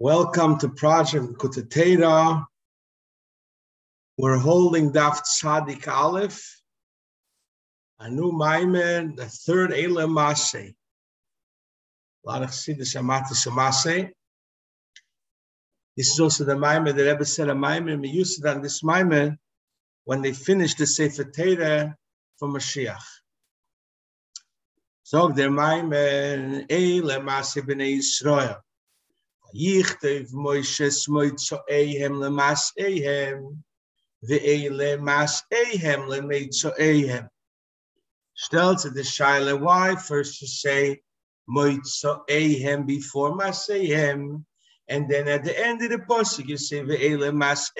Welcome to Project Likkutei Torah. We're holding Daf Tzadik Aleph, a new Maimer, the third Eile Maseh. A lot of Amati Sumaseh. This is also the Maimer, the Rebbe said a Maimer, we used it on this Maimer when they finished the Sefer Torah for Mashiach. So der Maimer, Eile Maseh Yisrael. ich מוישה סמוי צועיהם moi zu ehem le mas ehem ve ei le mas ehem to the shyle why first to say moi zu before my and then at the end of the post you say Ve'ele ei le mas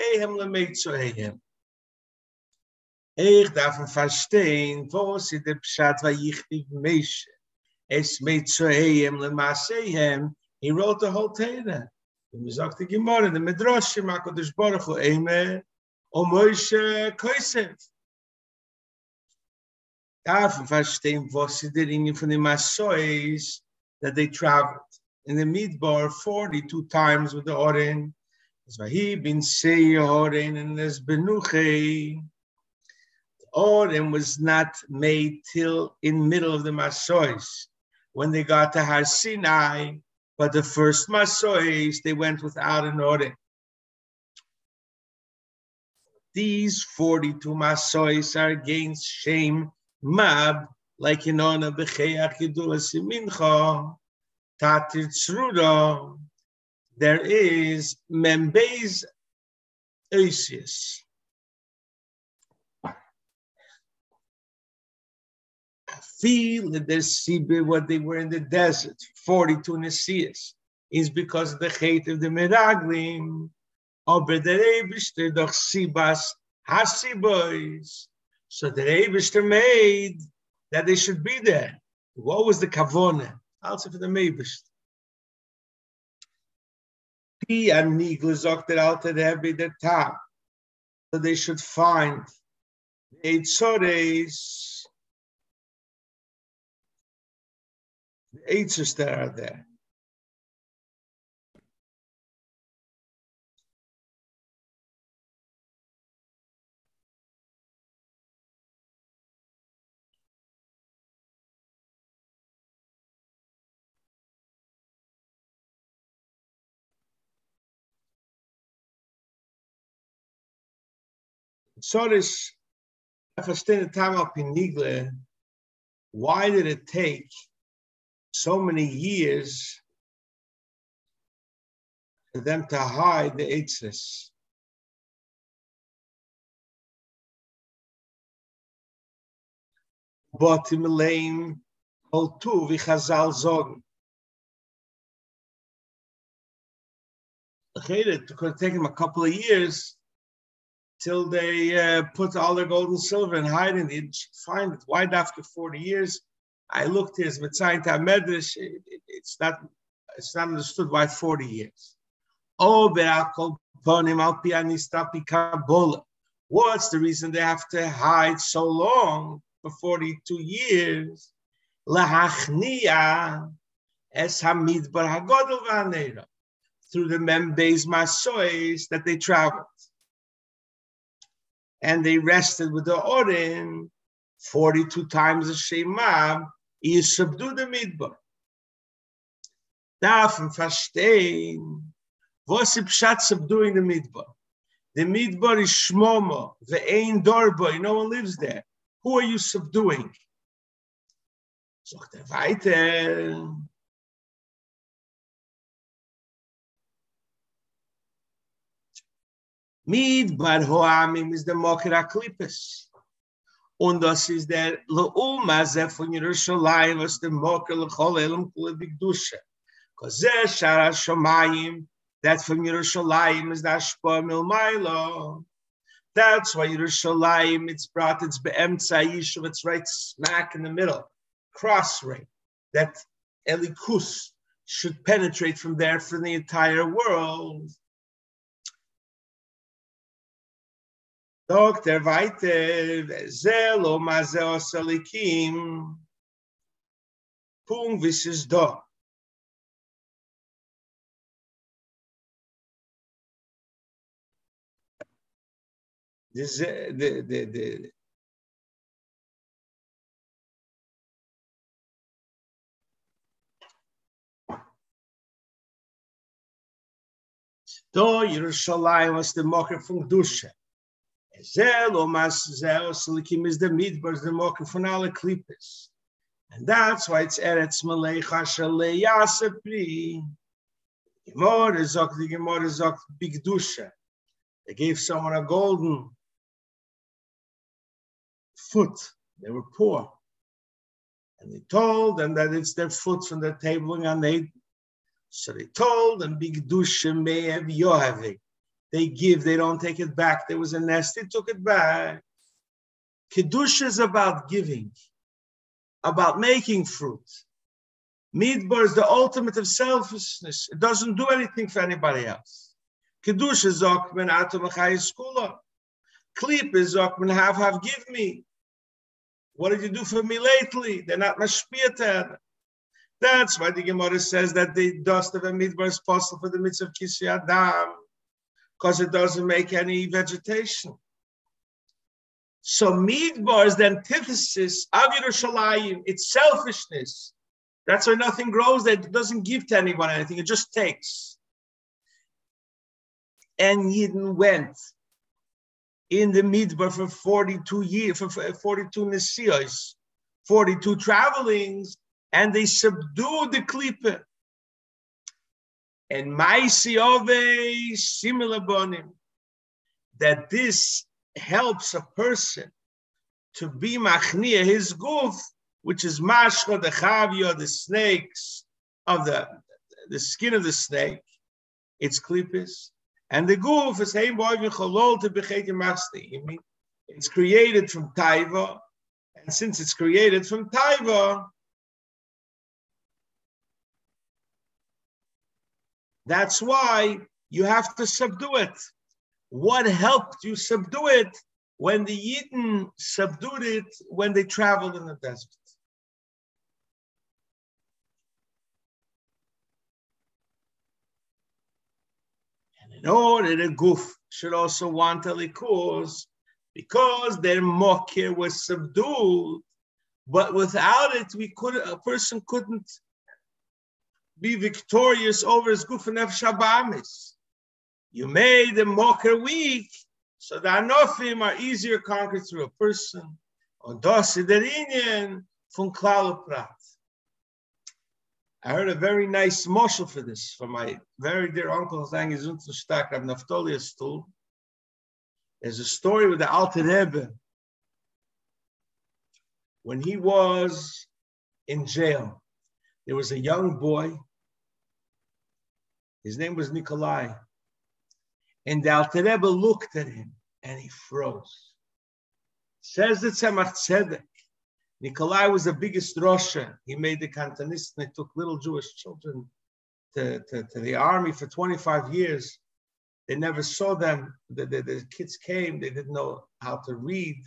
ich darf verstehen wo sie de schat vayichtig Meshe. es mei zu ehem he wrote the whole Torah. The Mizakti Gemara, the Midrashim, HaKadosh Baruch Hu, Eime, O Moshe Koisev. Darf verstehen, was sie der that they traveled in the Midbar 42 times with the Oren. Es war hier bin Seye Oren and es Benuche. The Oren was not made till in middle of the Masois. When they got to Har Sinai, but the first Masois, they went without an order. These 42 Masois are against shame, mab, like in honor Becheach Yidula Simincha, Tatir Tzruda, there is Membez Oisius. Feel Sibir what they were in the desert, 42 Nesias, is because of the hate of the Meraglim, aber der Eibishter doch Sibas Hasibois. So the Eibishter made that they should be there. What was the Kavone? Also for the Eibishter. Pi and Nigel sagt der alte Rebbe der Tag. So they should find eight Eitzores, eights that are there. So this, if I stay the time up in Nigle, why did it take so many years for them to hide the eitzes. But im Leim tu wie Chazal sagen. It could take them a couple of years till they uh, put all their gold and silver and hide it. You'd find it. Why after 40 years? I looked at his Mitzayin Medrash. It's not it's not understood why 40 years. Oh, What's the reason they have to hide so long for 42 years? Through the Membeis Masois that they traveled. And they rested with the Orin 42 times a Shema ihr subdu de midbar. Darf verstehen, was sie pshat subdu in the midbar. The midbar is shmomo, the ein dorbo, no one lives there. Who are you subduing? Sagt er weiter. Midbar hoamim is the mokra klippes. Und das ist der Leulmaze von Jerusalem, was der Mokel Lechol Elam Kule Bigdusha. Kozer Shara Shomayim, that from Yerushalayim is that Shpa Milmailo. That's why Yerushalayim, it's brought its Be'emtza Yishuv, it's right smack in the middle, cross ring, that Elikus should penetrate from there for the entire world. Doctor, וייטר, Zelo, לא מה זה עושה לקים, The, the, the, the, Do Yerushalayim was the mocker from Dusha. And that's why it's Eretz Malecha Shalei Yasepri. Gemara Zok, the Gemara Zok, big Dusha. They gave someone a golden foot. They were poor. And they told them that it's their foot from the table and they so they told them, Big Dusha Me'ev Yohavik. They give, they don't take it back. There was a nest, they took it back. Kedusha is about giving, about making fruit. Midbar is the ultimate of selfishness. It doesn't do anything for anybody else. Kedusha zokmen atom skula. Klip is zokmen have have give me. What did you do for me lately? They're not mashpiyatan. That's why the Gemara says that the dust of a midbar is possible for the mitzvah of Kisri Adam, because it doesn't make any vegetation. So midbar is the antithesis of Yerushalayim. It's selfishness. That's why nothing grows. It doesn't give to anyone anything. It just takes. And Yidden went in the midbar for 42 years, for 42 Nesiyos, 42 travelings, and they subdued the klippe. And Maisiove similar bonim, that this helps a person to be machnia his goof, which is mashcha the chavia, the snakes of the the skin of the snake, it's klippis, and the goof is hey boy cholol to bechet It's created from taiva, and since it's created from taiva, That's why you have to subdue it. What helped you subdue it when the Yidden subdued it when they traveled in the desert? And in order, the goof should also want a likus because their mokir was subdued, but without it, we could a person couldn't be victorious over his Gufanef Shabamis. You made the mocker weak, so the Anofim are easier conquered through a person. Prat. I heard a very nice moshel for this from my very dear uncle Zang Zuntzustak of Naftolia's stool. There's a story with the Alter Rebbe when he was in jail. There was a young boy his name was Nikolai. And the Alter Rebbe looked at him and he froze. Says the Tzemach Tzedek, Nikolai was the biggest Russia. He made the Cantonist and they took little Jewish children to, to, to, the army for 25 years. They never saw them. The, the, the, kids came, they didn't know how to read.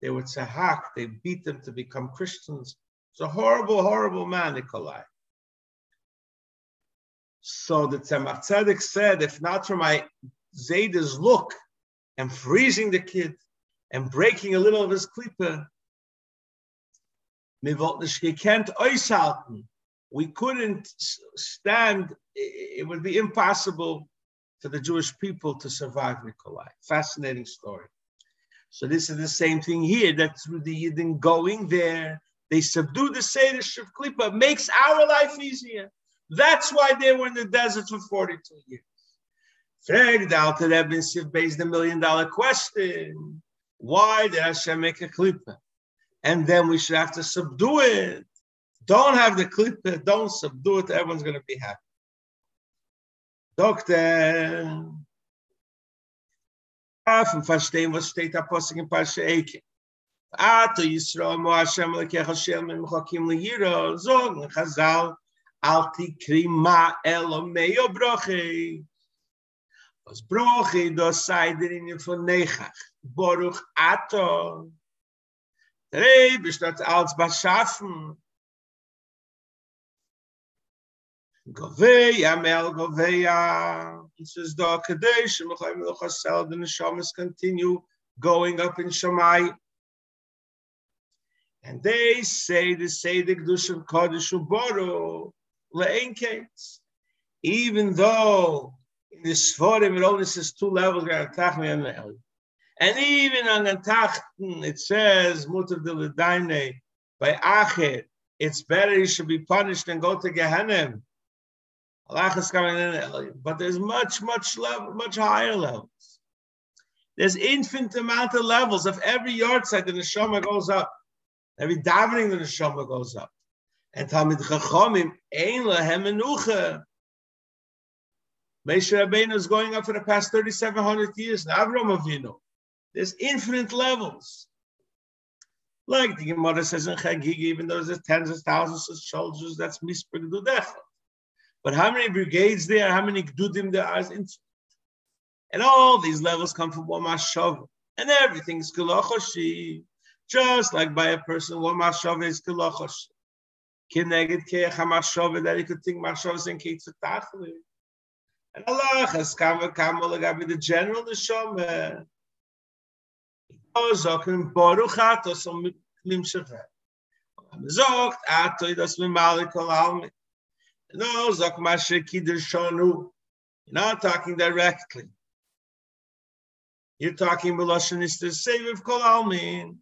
They were tzahak, they beat them to become Christians. It's a horrible, horrible man, Nikolai. So the Tzemach Tzedek said, if not for my Zayda's look and freezing the kid and breaking a little of his klippe, we couldn't stand, it would be impossible for the Jewish people to survive Nikolai. Fascinating story. So this is the same thing here, that through the Yidden going there, they subdue the Seder of Klippa, makes our life easier. That's why they were in the desert for 42 years. Frag the Alter Rebbe based the million dollar question. Why did Hashem make a klipa? And then we should have to subdue it. Don't have the klipa, don't subdue it, everyone's going to be happy. Doctor, Afen verstehen, was steht Apostel in Pasha Eke. Ato Yisrael, Mo Hashem, Lekech Hashem, Mechakim Lehiro, Zog, Chazal, alti krima elo meyo broche was broche do saider in von negach boruch ato. Drei bist das als was schaffen goveya mel goveya this is do kadesh mo khaim lo khasel den shamas continue going up in Shammai. And they say the say the Kodesh Uboru Le'en case. Even though in the Sforim it only says two levels, and even on the Tachten it says Mutav de by Achet, it's better he should be punished than go to Gehenna. Allah is coming in, but there's much, much level, much higher levels. There's infinite amount of levels. Of every yard site, the neshama goes up. Every davening, the neshama goes up. And Talmid Chachamim, Ein Lahem Menucha. Moshe Rabbeinu is going up for the past 3,700 years. Now, Avram Avinu. There's infinite levels. Like the Gemara says in Chagig, even though there's tens of thousands of soldiers, that's Misprig Dudecha. But how many brigades there, how many Gdudim there are, Infinite. and all these levels come from one Mashov. And everything's Kilochoshi. Just like by a person, one Mashov is Kilochoshi. Kineged Keach HaMashov, that he and Kitzatachli. And Allah has come and come the general Neshama. Zogen Baruch Atos um Limshefe. Zogt Atoy das mit Malik Almi. No, Zok Mashe Kider Shonu. You're not talking directly. You're talking the save of Kol Almin.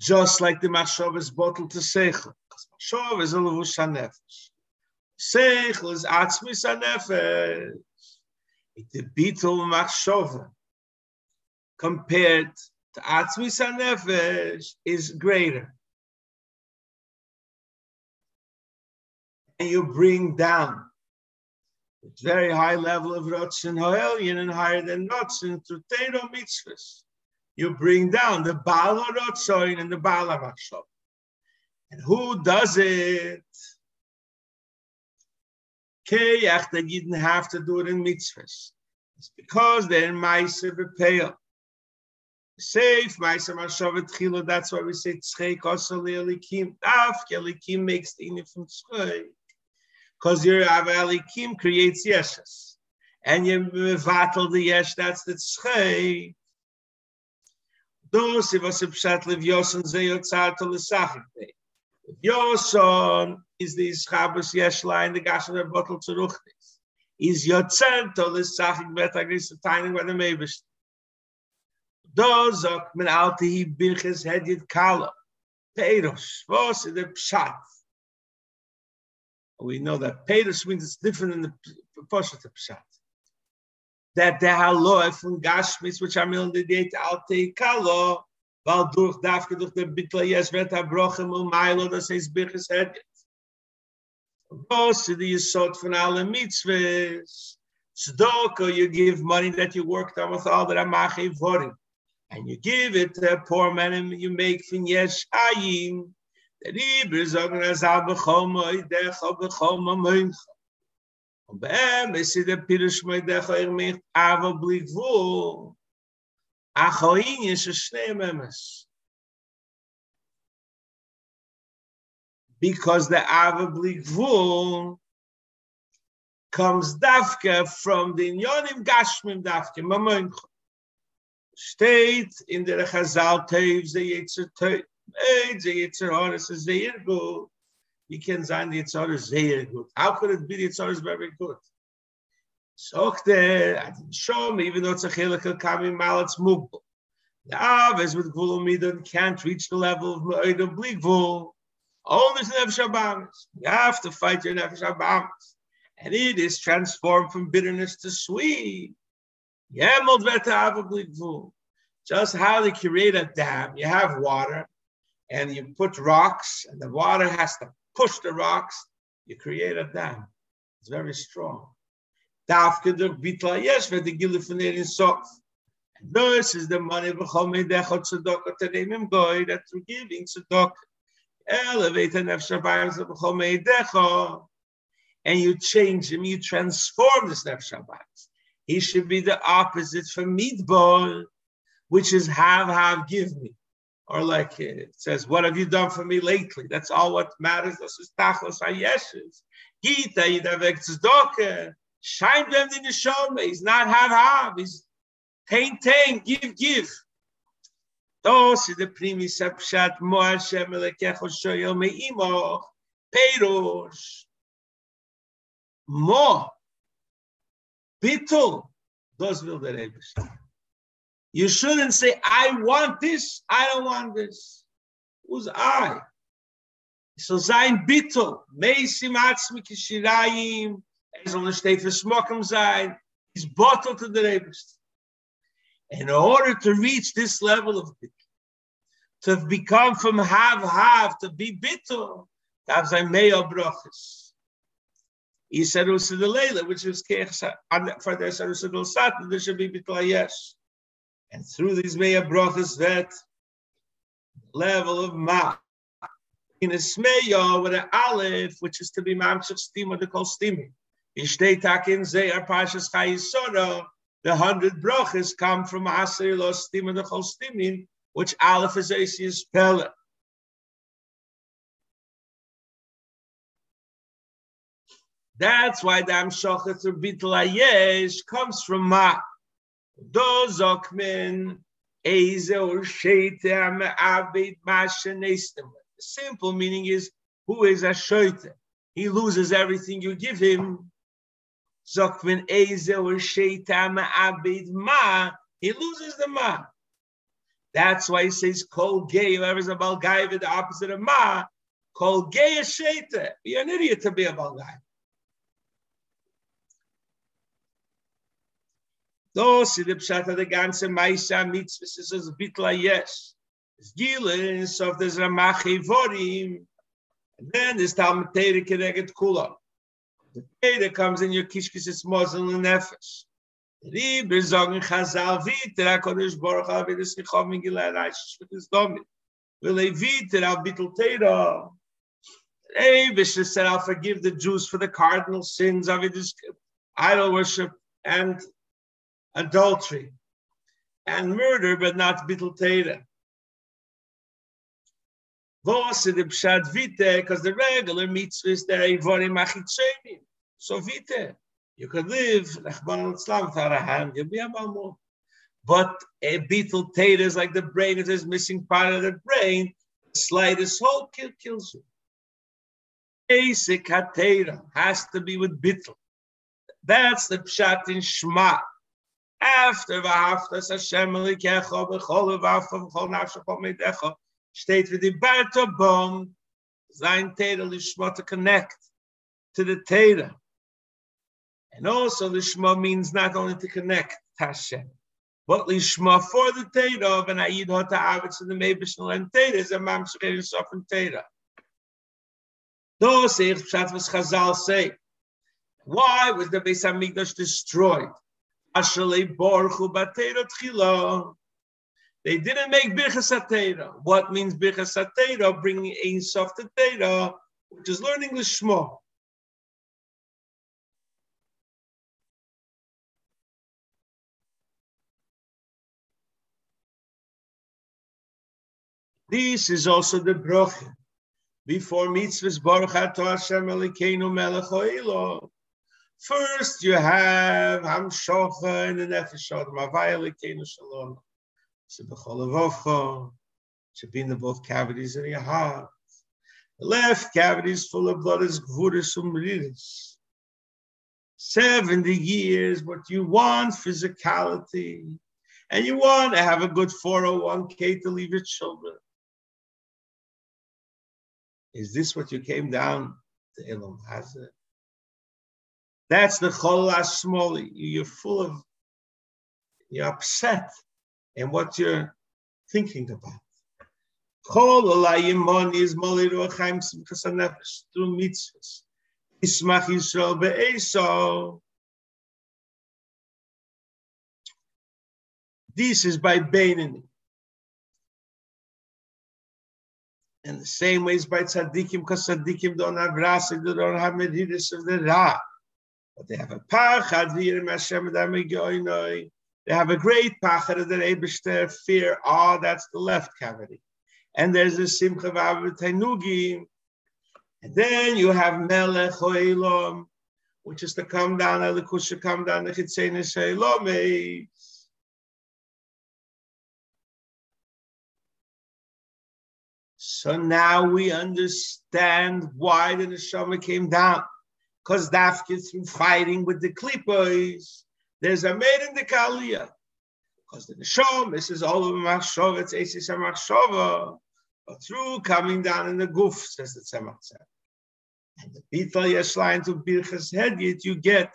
Just like the Machshov is bottled to Seichel. Machshov is a Levush HaNefesh. Seichel is Atzmis HaNefesh the bitul machshova compared to atzmis nefesh is greater. And you bring down it's very high level of Rotzen Hoelien and higher than Rotzen to Tero mitzvahs. You bring down the Baal Rotzoin and the Baal Machshov. And who does it? Keyach, you didn't have to do it in mitzvahs. It's because they're in Maisa Bepeah. Safe Maisa Mashavet Chilo, that's why we say Tzchei Kosel Elikim. Daf Elikim makes the inif from Tzchei. Because your Av Elikim creates Yeshas. And you mevatel the Yesh, that's the Tzchei. Dos, if was a pshat liv Yoson zeyotzar to l'sachik pei. Yoson is the Ischabus Yesh line, the Gashan bottle to Ruchnis. Is Yotzen to l'sachik bet agris tiny by the Mebish. Dozok min alte hi birches hedit kala. Peiros, was is the pshat? We know that Peiros means it's different in the Poshet pshat. That the haloy from Gashmis, which are in the date alte kala, weil durch dafke durch der bitla yes vet abrochen um mailo das is birches het was the sort von alle mitzvahs. Tzedakah you give money that you worked on with all that amache vorim and you give it to a poor man and you make fin yes ayim der liebe sagen as ab khomo der khob khomo und beim ist der pirush mit der khoir mit avo blikvul Achoin is a shnei Because the Avabli Gvul comes dafka from the Inyonim Gashmim dafka, Mamonch. Steht in der Chazal Tev, ze Yetzer Tev, ze Yetzer Horis is sehr You can say the Horis sehr good. How could it be the Yetzer Horis very good? Sochte, I didn't show him, even though it's a chilikel kami mal, it's mugbo. The Aves with Gvul Midon can't reach the level of Ma'odah Bligvul. Only to Nefesh Abamas. You have to fight your Nefesh Abamas. And it is transformed from bitterness to sweet. Yemol Veta Bligvul. Just how they create a dam. You have water, and you put rocks, and the water has to push the rocks. You create a dam. It's very strong. The. This is the money that through giving tzedakah elevate an nefesh and you change him, you transform this nefesh He should be the opposite from midbar, which is have have give me, or like it says, what have you done for me lately? That's all what matters. This is tachlos hayeshes. Gita yidavek tzedakah. Shine them in the. He's not have have. He's tain tain. Give give. Those is the primi sapshat mo Hashem elekecho shoyel me'imo. Peirosh. Mo. Bitul. Those will the Rebbe. You shouldn't say, I want this, I don't want this. Who's I? So sein Bittel, Meisim Atzmi Kishirayim, er soll nicht für Smokum sein, he's bottled to the Rebest. In order to reach this level of Bittel, to become from have have to be Bittel, have sein Meyo Brochus. He said was the Leila, which is was for the Sarusad Satan, there should be Bittel Yes. And through these Meya Brochus, that level of Ma, in a smeya with an aleph, which is to be mamshach stima, the kol stimi. In shteitak in zeyar pashas chayisora, the hundred brachas come from aser lo stima, the kol stimin, which aleph is asius pele. That's why the Amshochet or Bitla comes from Ma. Do Zokmin, Eze or Sheite Am Abed Masha Nestem simple meaning is who is a shoite. He loses everything you give him. Zokvin eze or sheitama abid ma. He loses the ma. That's why he says kol gay. Whoever's a balgai, the opposite of ma. Kol gay a sheita. You're an idiot to be a balgai. Those the pshat of the ganze Maisa mitzvah says bitla yes. Gilins of the Zamachi Vorim. And then this Talmud Teire Keneget Kula. The Teire comes in your Kishkis is Mozel and Nefesh. Ribe sagen Chazal Viter, HaKadosh Baruch Hu, HaVid es Nichov Migilai Reish Shvitis Domit. Will they Viter al Bittel Teira? Abish said, I'll forgive the Jews for the cardinal sins of is idol worship and adultery and murder, but not Pshat Vite, because the regular mitzvahs there are Ivorim Achitzenim. So Vite, you could live, Lechban without a hand, you'll be a. But a beetle tater is like the brain, if there's missing part of the brain, the slightest hole kill, kills you. Basic hatera has to be with beetle. That's the pshat in Shema. After the Vahaftas Hashem Elikecha b'chol v'afam b'chol nafshachol meidecha, steht für die Bartobom, sein Teda Lishma to connect to the Teda. And also Lishma means not only to connect to Hashem, but Lishma for the Teda of an Ayid Hota Avitz in the Mebishn and Teda is a Mam Shrein Sof and Teda. Those say, was Chazal say, why was the Beis HaMikdash destroyed? They didn't make Birchas Atera. What means Birchas Atera? Bringing Ein Sof to which is learning the Shema. This is also the broche. Before mitzvahs Baruch Ato Hashem Elokeinu Melech Oilo. First you have Hamshocha and the Nefesh Adam Avay Elokeinu Shalom be in the both cavities in your heart. The left cavity is full of blood is gvuris umridis. 70 years, but you want physicality and you want to have a good 401k to leave your children. Is this what you came down to Elam Hazeh? That's the chol smoli. You're full of, you're upset and what you're thinking about. This is by Beinani. And the same way is by tzaddikim, because tzaddikim don't have rasa, they don't have medidus of the ra. But they have a pachad v'yirim Hashem adam they have a great pachar that Eberster fear. Ah, oh, that's the left cavity. And there's a simcha v'avitenugi. And then you have melech oilom, which is to come down, Elikusha come down, the Chitzena Sheilome. So now we understand why the Neshama came down. Because Dafka through fighting with the Klipos, there's a maid in the Kalia. Because the Neshama, this is all of Machshova, it's Esis Machshova. But through coming down in the Guf, says the Tzemach And the Bital Yeshlein to Birchas Hedgit, you get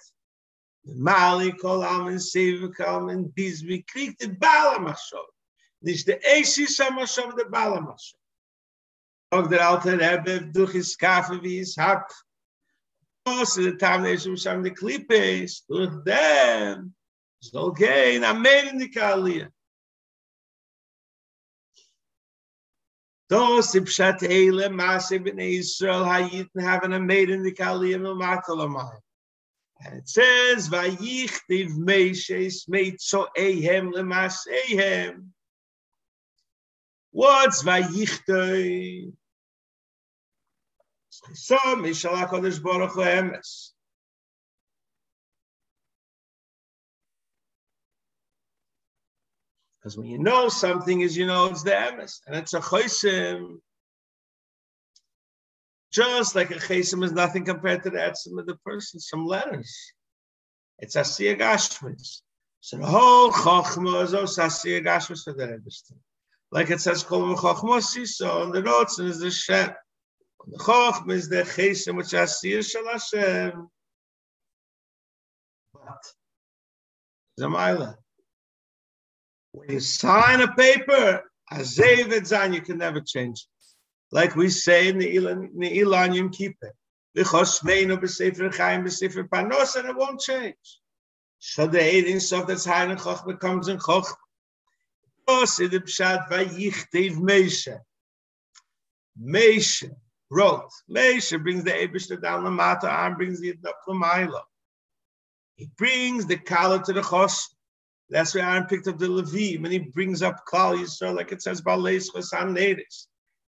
the Mali Kolam and Sevikam and Bizmi Krik, the Bala Machshova. This the Esis Machshova, the Bala Machshova. Ook der alte Rebbe, durch his kafe wie hak. The should sham the klippes, durch them. So okay, na made in the Kalia. Those Sipshat Eile, Masse ben Israel, Hayiten having a maid in the Kalia, Milmatalamai. And it says, Vayichtiv Meishes, made so Ehem, Lemas Ehem. What's Vayichtoi? So, Mishala Kodesh Baruch Hu Emes. Because when you know something is, you know, it's the emes, and it's a chosim. Just like a chesim is nothing compared to the etzim of the person, some letters. It's asiya gashmis. So the whole chokhmah is also asiya gashmis for the Rebbe. Like it says, kol chokhmah so on the notes and is the shem. The chokhmah is the chesim which asiya shal Hashem. But, Zamayla. When you sign a paper, as Zayn, you can never change it. Like we say in the Ilan Yom Kippur, V'chosmeinu b'sefer chayim b'sefer panos, and it won't change. So the Eidin Sof that's high in Choch becomes in Choch. Osi the Pshat vayichtev Meisha. Meisha wrote. Meisha brings the Eibishter down the Mata, arm brings the Yidnok Lamaila. He brings the Kala to the Chos. That's why Aaron picked up the Levi when he brings up Klal Yisrael, like it says, Baleis Chosam Nedis.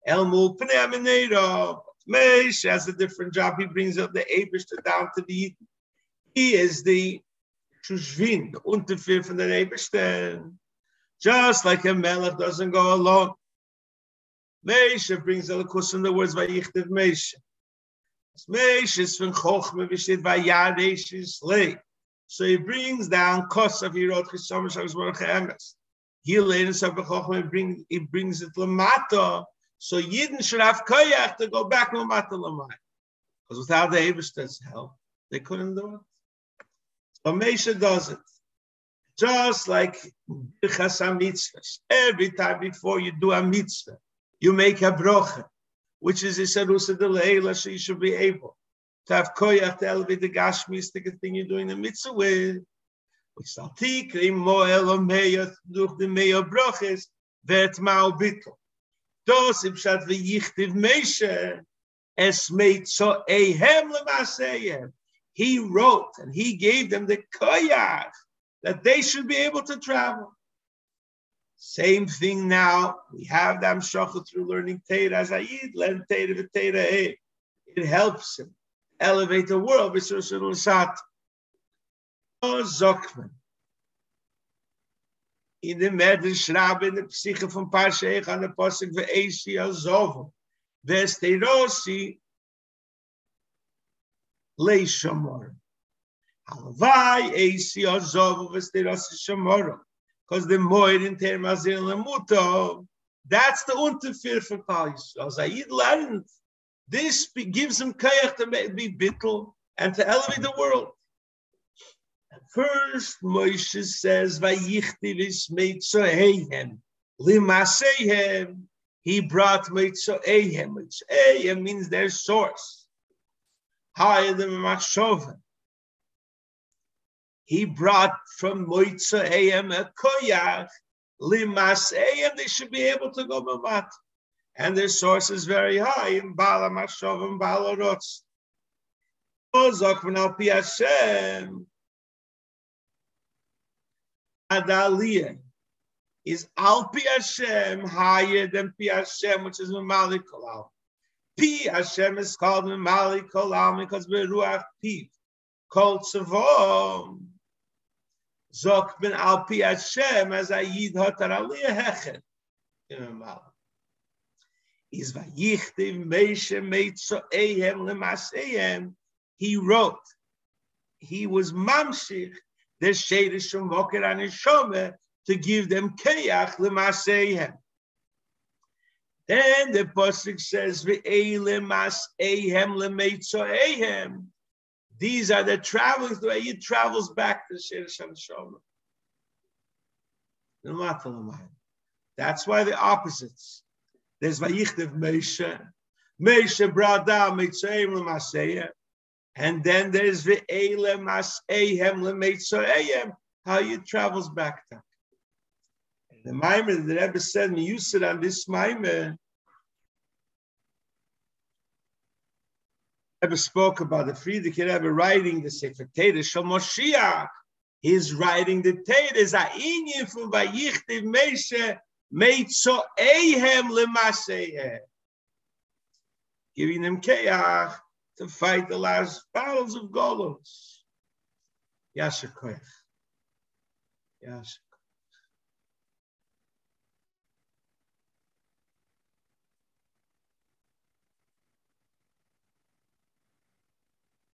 Elmul Pnei Meish has a different job. He brings up the Abishter down to the Eden. He is the Shushvin, the Unterfir from the Abishter. Just like a Melech doesn't go alone. Meisha brings the Lakus in the words Vayichtiv Meisha. Meisha is from Chochme, Vishit Vayadesh is late. So he brings down costs of Yerot Chisom Shabbos Baruch Emes. He later he brings he brings it lamata. So Yidden should have koyach to go back lamata lamai. Because without the Eberstad's help, they couldn't do it. So Mesha does it. Just like mitzvahs. Every time before you do a mitzvah, you make a brocha, which is a sarusa de leila, so you should be able to have koyach to elevate the gashmis to continue doing the mitzvah with. Which saltikri moel o meya durch the meya broches vet mao bittel. Dos im shat v'yichtiv meishe es meit so ehem lemaseyem. He wrote and he gave them the koyach that they should be able to travel. Same thing now. We have them shochet through learning Teira as Ayid, learn Teira v'Teira It helps him elevate the world. Oh, Zokman. In the Medrash Rabbi, in the Psyche von Parshech, on the Posik ve'esi azovo, ve'esterosi leishamor. Halavai esi azovo ve'esterosi shamor. Because the moed in Termazil lemuto, that's the unterfir for Klal Yisrael. Zayid learned this gives him kayach to be bittul and to elevate the world. First, Moshe says, "Vayichtiv is meitzohehem limasehem." He brought meitzohehem. Meitzohehem means their source. Higher than machshova. He brought from meitzohehem a koyach limasehem. They should be able to go mamat and their source is very high in Bala Mashov and Bala Hashem. Adaliyah is al Pi Hashem higher than Pi Hashem, which is Mamali Kolal. Pi Hashem is called Mamali Kolal because we're Ruach Pi. kol tzavom. Zok ben al pi Hashem as a yid hat er aliyah hechen. Is vayichtiv meishe meitzo ehem lemaseyem. He wrote, he was mamshich the shadish from Moker and Shome to give them keach lemaseyem. Then the pasuk says, "Ve'elemas ehem lemeitzo ehem." These are the travels the way he travels back to Shadish and Shome. That's why the opposites. There's Vayichdev Moshe. Moshe brought down Mitzrayim. And then there's Ve'ele Mas'ehem l'Mitzrayim, how he travels back to. The Maimer, the Rebbe said, you sit on this Maimer. Rebbe spoke about the Frierdiker Rebbe writing the Sefer Teda Shal Moshiach. He's writing the a inyan from Vayichdev Moshe Meitzo Ehem Lemaseyeh. Giving them Keach to fight the last battles of Golos. Yasher Koyach. Yasher.